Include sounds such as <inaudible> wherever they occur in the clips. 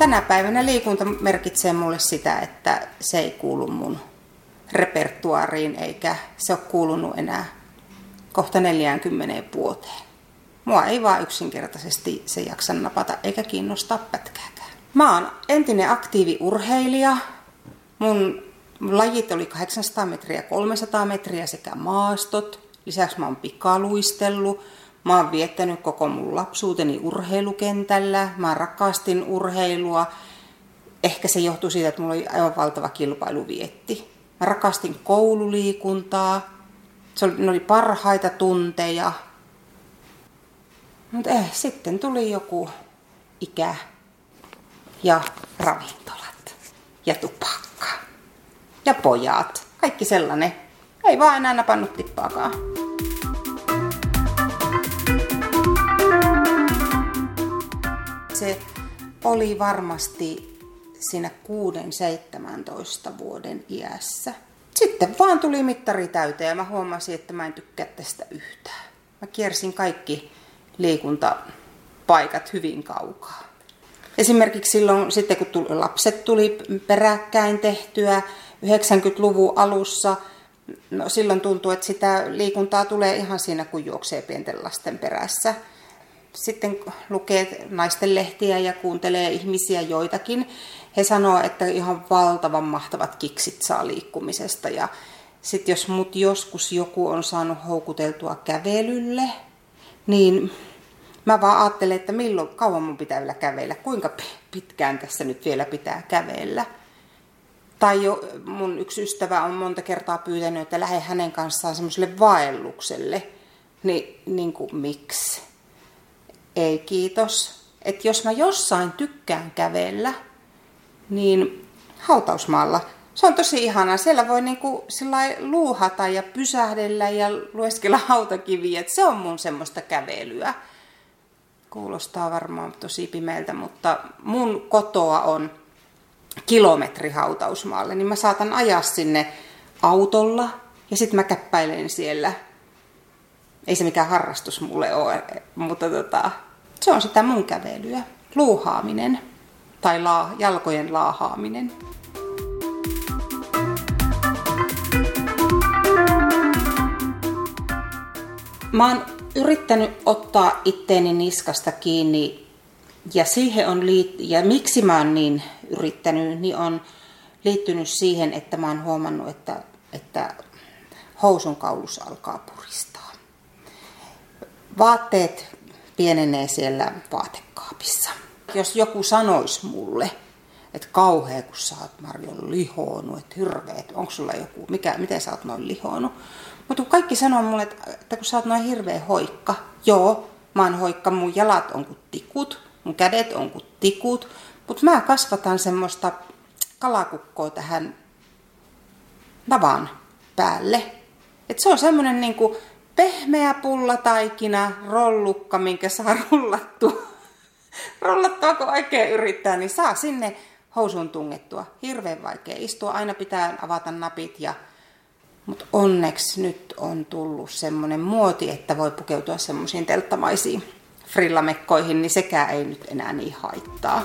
Tänä päivänä liikunta merkitsee mulle sitä, että se ei kuulu mun repertuariin eikä se ole kuulunut enää kohta 40 vuoteen. Mua ei vaan yksinkertaisesti se jaksa napata eikä kiinnostaa pätkääkään. Mä oon entinen aktiiviurheilija. Mun lajit oli 800 metriä, 300 metriä sekä maastot. Lisäksi mä oon pikaluistellut. Mä oon viettänyt koko mun lapsuuteni urheilukentällä. Mä rakastin urheilua. Ehkä se johtui siitä, että mulla oli aivan valtava kilpailuvietti. Mä rakastin koululiikuntaa. Se oli, ne oli parhaita tunteja. Mutta eh, sitten tuli joku ikä ja ravintolat ja tupakka ja pojat. Kaikki sellainen. Ei vaan enää napannut tippaakaan. Se oli varmasti siinä 6-17 vuoden iässä. Sitten vaan tuli mittari täyteen ja mä huomasin, että mä en tykkää tästä yhtään. Mä kiersin kaikki liikuntapaikat hyvin kaukaa. Esimerkiksi silloin, sitten kun tuli, lapset tuli peräkkäin tehtyä 90-luvun alussa, no silloin tuntuu, että sitä liikuntaa tulee ihan siinä, kun juoksee pienten lasten perässä. Sitten lukee naisten lehtiä ja kuuntelee ihmisiä joitakin. He sanoo, että ihan valtavan mahtavat kiksit saa liikkumisesta. Ja sitten jos mut joskus joku on saanut houkuteltua kävelylle, niin mä vaan ajattelen, että milloin kauan mun pitää vielä kävellä, kuinka pitkään tässä nyt vielä pitää kävellä. Tai jo mun yksi ystävä on monta kertaa pyytänyt, että lähde hänen kanssaan semmoiselle vaellukselle. Niin, niin kuin miksi? Ei kiitos. Että jos mä jossain tykkään kävellä, niin hautausmaalla se on tosi ihanaa. Siellä voi niinku luuhata ja pysähdellä ja lueskella <laughs> hautakiviä. Et se on mun semmoista kävelyä. Kuulostaa varmaan tosi pimeältä, mutta mun kotoa on kilometri hautausmaalle, niin mä saatan ajaa sinne autolla ja sitten mä käppäilen siellä. Ei se mikään harrastus mulle ole, mutta tota, se on sitä mun kävelyä. Luuhaaminen tai laa, jalkojen laahaaminen. Mä oon yrittänyt ottaa itteeni niskasta kiinni ja siihen on liit- ja miksi mä oon niin yrittänyt, niin on liittynyt siihen, että mä oon huomannut, että, että housun kaulus alkaa puristaa. Vaatteet pienenee siellä vaatekaapissa. Jos joku sanoisi mulle, että kauhea kun sä oot Marjo lihonut, että hirveet, onko sulla joku, mikä, miten sä oot noin lihonut. Mutta kaikki sanoo mulle, että, että kun sä oot noin hirveä hoikka, joo, mä oon hoikka, mun jalat on kuin tikut, mun kädet on kuin tikut, mutta mä kasvatan semmoista kalakukkoa tähän tavan päälle. Et se on semmoinen niinku pehmeä pullataikina, rollukka, minkä saa <laughs> rullattua. rullattua, kun oikein yrittää, niin saa sinne housuun tungettua. Hirveän vaikea istua, aina pitää avata napit ja mutta onneksi nyt on tullut semmoinen muoti, että voi pukeutua semmoisiin telttamaisiin frillamekkoihin, niin sekään ei nyt enää niin haittaa.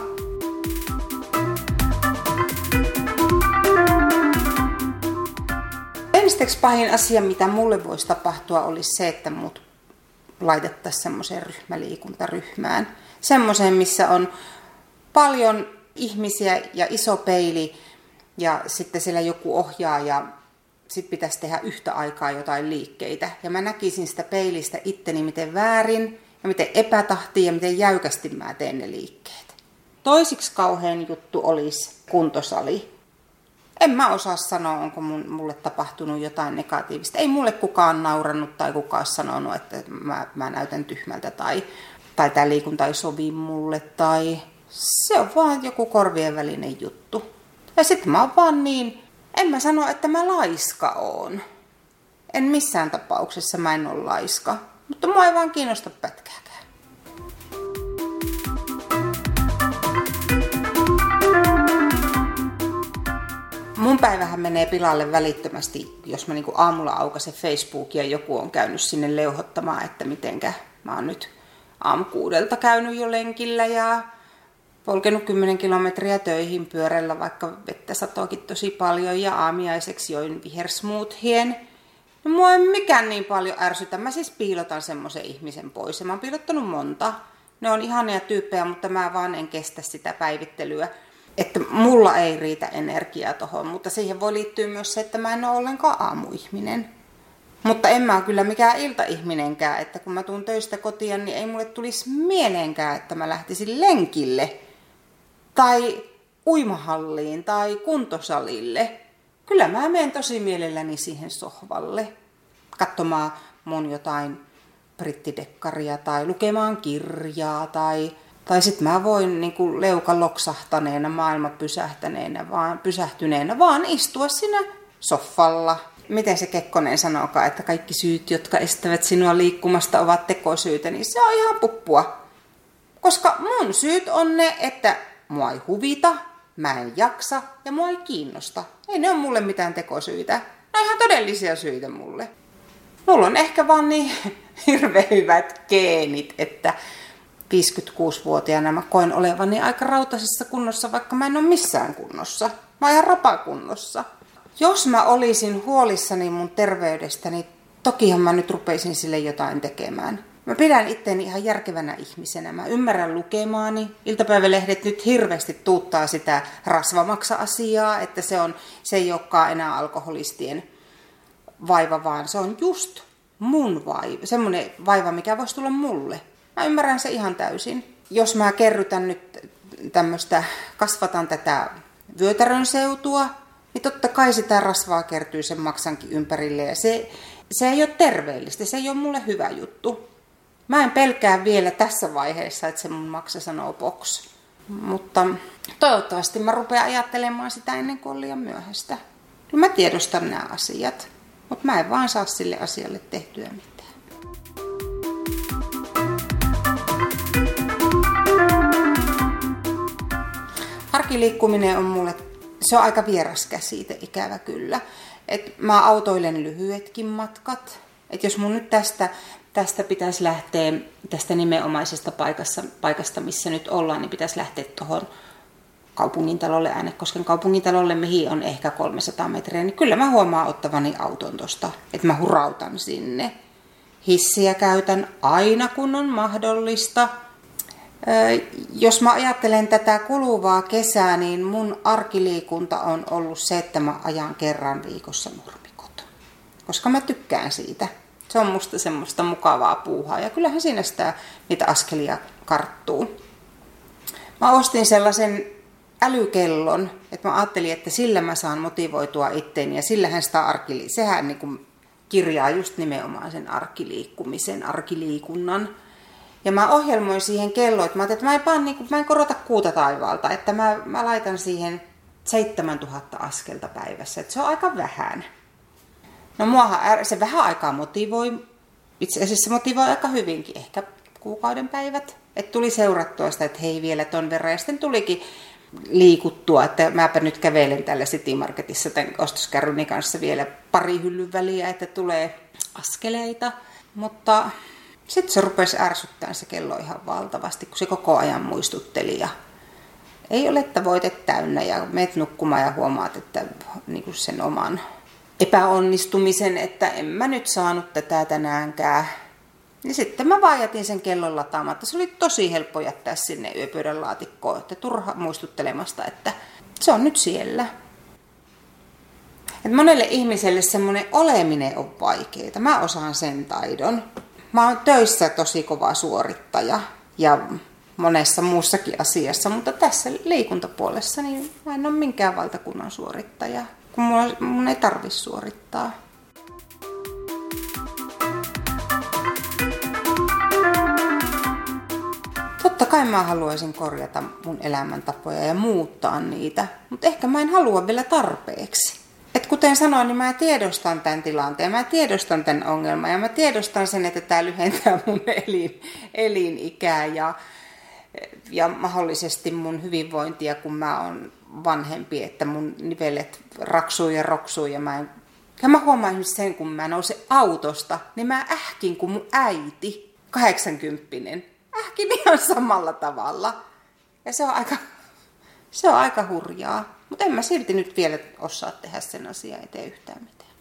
Ensiksi pahin asia, mitä mulle voisi tapahtua, olisi se, että mut laitettaisiin semmoiseen ryhmäliikuntaryhmään. Semmoiseen, missä on paljon ihmisiä ja iso peili ja sitten siellä joku ohjaaja sitten pitäisi tehdä yhtä aikaa jotain liikkeitä. Ja mä näkisin sitä peilistä itteni miten väärin ja miten epätahti ja miten jäykästi mä teen ne liikkeet. Toisiksi kauhean juttu olisi kuntosali. En mä osaa sanoa, onko mun, mulle tapahtunut jotain negatiivista. Ei mulle kukaan naurannut tai kukaan sanonut, että mä, mä näytän tyhmältä tai, tai tämä liikunta ei sovi mulle. Tai se on vaan joku korvien välinen juttu. Ja sitten mä oon vaan niin en mä sano, että mä laiska oon. En missään tapauksessa mä en ole laiska. Mutta mua ei vaan kiinnosta pätkääkään. Mun päivähän menee pilalle välittömästi, jos mä niinku aamulla aukasen Facebook ja joku on käynyt sinne leuhottamaan, että mitenkä mä oon nyt aamukuudelta käynyt jo lenkillä ja polkenut 10 kilometriä töihin pyörällä, vaikka vettä satoakin tosi paljon ja aamiaiseksi join vihersmuuthien. No mua ei mikään niin paljon ärsytä. Mä siis piilotan semmoisen ihmisen pois ja mä oon piilottanut monta. Ne on ihania tyyppejä, mutta mä vaan en kestä sitä päivittelyä. Että mulla ei riitä energiaa tohon, mutta siihen voi liittyä myös se, että mä en ole ollenkaan aamuihminen. Mutta en mä kyllä mikään iltaihminenkään, että kun mä tuun töistä kotiin, niin ei mulle tulisi mieleenkään, että mä lähtisin lenkille tai uimahalliin tai kuntosalille. Kyllä mä menen tosi mielelläni siihen sohvalle katsomaan mun jotain brittidekkaria tai lukemaan kirjaa tai, tai sitten mä voin niin kuin leuka loksahtaneena, maailma pysähtäneenä, vaan, pysähtyneenä vaan istua siinä soffalla miten se Kekkonen sanokaa, että kaikki syyt, jotka estävät sinua liikkumasta, ovat tekosyitä, niin se on ihan puppua. Koska mun syyt on ne, että mua ei huvita, mä en jaksa ja mua ei kiinnosta. Ei ne ole mulle mitään tekosyitä. Ne on ihan todellisia syitä mulle. Mulla on ehkä vaan niin <laughs> hirveän hyvät geenit, että 56-vuotiaana mä koen olevani aika rautaisessa kunnossa, vaikka mä en ole missään kunnossa. Mä oon ihan rapakunnossa. Jos mä olisin huolissani mun terveydestä, niin tokihan mä nyt rupeisin sille jotain tekemään. Mä pidän itteeni ihan järkevänä ihmisenä. Mä ymmärrän lukemaani. Iltapäivälehdet nyt hirveästi tuuttaa sitä rasvamaksa-asiaa, että se, on, se ei olekaan enää alkoholistien vaiva, vaan se on just mun vaiva. Semmoinen vaiva, mikä voisi tulla mulle. Mä ymmärrän se ihan täysin. Jos mä kerrytän nyt tämmöistä, kasvatan tätä vyötärön seutua, niin totta kai sitä rasvaa kertyy sen maksankin ympärille ja se, se ei ole terveellistä, se ei ole mulle hyvä juttu. Mä en pelkää vielä tässä vaiheessa, että se mun maksa sanoo box. Mutta toivottavasti mä rupean ajattelemaan sitä ennen kuin on liian myöhäistä. Mä tiedostan nämä asiat, mutta mä en vaan saa sille asialle tehtyä mitään. Arkiliikkuminen on mulle se on aika vieras käsite, ikävä kyllä. Et mä autoilen lyhyetkin matkat. Et jos mun nyt tästä, tästä pitäisi lähteä, tästä nimenomaisesta paikassa, paikasta, missä nyt ollaan, niin pitäisi lähteä tuohon kaupungintalolle, Äänekosken kaupungintalolle, mihin on ehkä 300 metriä, niin kyllä mä huomaan ottavani auton tosta, että mä hurautan sinne. Hissiä käytän aina kun on mahdollista – jos mä ajattelen tätä kuluvaa kesää, niin mun arkiliikunta on ollut se, että mä ajan kerran viikossa nurmikot. Koska mä tykkään siitä. Se on musta semmoista mukavaa puuhaa ja kyllähän siinä sitä niitä askelia karttuu. Mä ostin sellaisen älykellon, että mä ajattelin, että sillä mä saan motivoitua itteeni ja sillähän sitä arkili, sehän niin kirjaa just nimenomaan sen arkiliikkumisen, arkiliikunnan. Ja mä ohjelmoin siihen kelloon, että mä että mä en, vaan, niin kuin, mä en korota kuuta taivaalta, että mä, mä laitan siihen 7000 askelta päivässä, että se on aika vähän. No muahan se vähän aikaa motivoi, itse asiassa motivoi aika hyvinkin, ehkä kuukauden päivät. Että tuli seurattua sitä, että hei vielä ton verran. Ja sitten tulikin liikuttua, että mäpä nyt kävelen tällä City Marketissa tämän ostoskärryni kanssa vielä pari hyllyn väliä, että tulee askeleita. Mutta sitten se rupesi ärsyttää se kello ihan valtavasti, kun se koko ajan muistutteli ja ei ole tavoite täynnä ja meet nukkumaan ja huomaat, että niin kuin sen oman epäonnistumisen, että en mä nyt saanut tätä tänäänkään. Ja sitten mä vaan jätin sen kellon lataamatta. Se oli tosi helppo jättää sinne yöpöydän laatikkoon, että turha muistuttelemasta, että se on nyt siellä. Et monelle ihmiselle semmoinen oleminen on vaikeaa. Mä osaan sen taidon mä oon töissä tosi kova suorittaja ja monessa muussakin asiassa, mutta tässä liikuntapuolessa niin mä en ole minkään valtakunnan suorittaja, kun mun, mun ei tarvi suorittaa. Totta kai mä haluaisin korjata mun elämäntapoja ja muuttaa niitä, mutta ehkä mä en halua vielä tarpeeksi kuten sanoin, niin mä tiedostan tämän tilanteen, mä tiedostan tämän ongelman ja mä tiedostan sen, että tämä lyhentää mun <laughs> elin, elinikää ja, ja mahdollisesti mun hyvinvointia, kun mä oon vanhempi, että mun nivelet raksuu ja roksuu ja mä en ja mä huomaan sen, kun mä nousen autosta, niin mä ähkin kuin mun äiti, 80 ähkin ihan samalla tavalla. Ja se on aika, se on aika hurjaa. Mutta en mä silti nyt vielä osaa tehdä sen asian eteen yhtään mitään.